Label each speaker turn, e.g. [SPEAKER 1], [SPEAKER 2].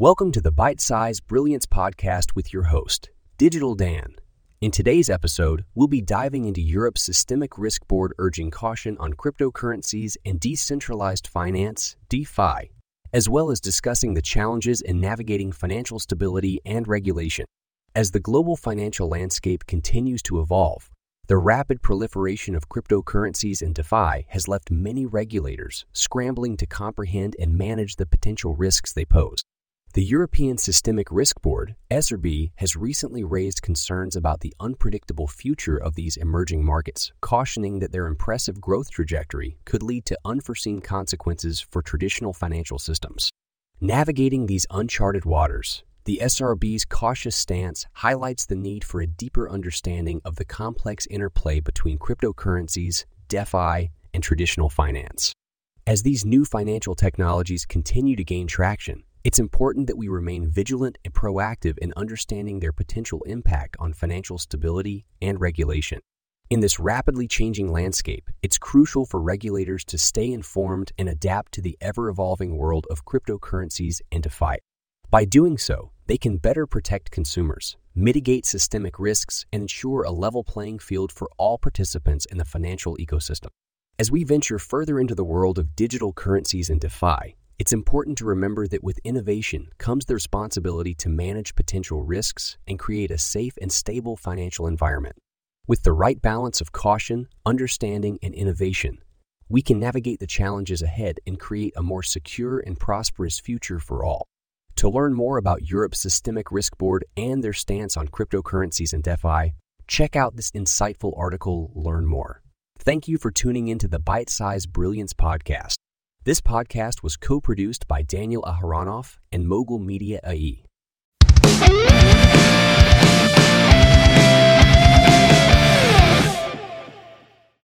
[SPEAKER 1] Welcome to the Bite Size Brilliance Podcast with your host, Digital Dan. In today's episode, we'll be diving into Europe's Systemic Risk Board urging caution on cryptocurrencies and decentralized finance, DeFi, as well as discussing the challenges in navigating financial stability and regulation. As the global financial landscape continues to evolve, the rapid proliferation of cryptocurrencies and DeFi has left many regulators scrambling to comprehend and manage the potential risks they pose. The European Systemic Risk Board, SRB, has recently raised concerns about the unpredictable future of these emerging markets, cautioning that their impressive growth trajectory could lead to unforeseen consequences for traditional financial systems. Navigating these uncharted waters, the SRB's cautious stance highlights the need for a deeper understanding of the complex interplay between cryptocurrencies, DeFi, and traditional finance. As these new financial technologies continue to gain traction, it's important that we remain vigilant and proactive in understanding their potential impact on financial stability and regulation. In this rapidly changing landscape, it's crucial for regulators to stay informed and adapt to the ever evolving world of cryptocurrencies and DeFi. By doing so, they can better protect consumers, mitigate systemic risks, and ensure a level playing field for all participants in the financial ecosystem. As we venture further into the world of digital currencies and DeFi, it's important to remember that with innovation comes the responsibility to manage potential risks and create a safe and stable financial environment. With the right balance of caution, understanding, and innovation, we can navigate the challenges ahead and create a more secure and prosperous future for all. To learn more about Europe's Systemic Risk Board and their stance on cryptocurrencies and DeFi, check out this insightful article, Learn More. Thank you for tuning into the Bite Size Brilliance podcast. This podcast was co produced by Daniel Aharonoff and Mogul Media AE.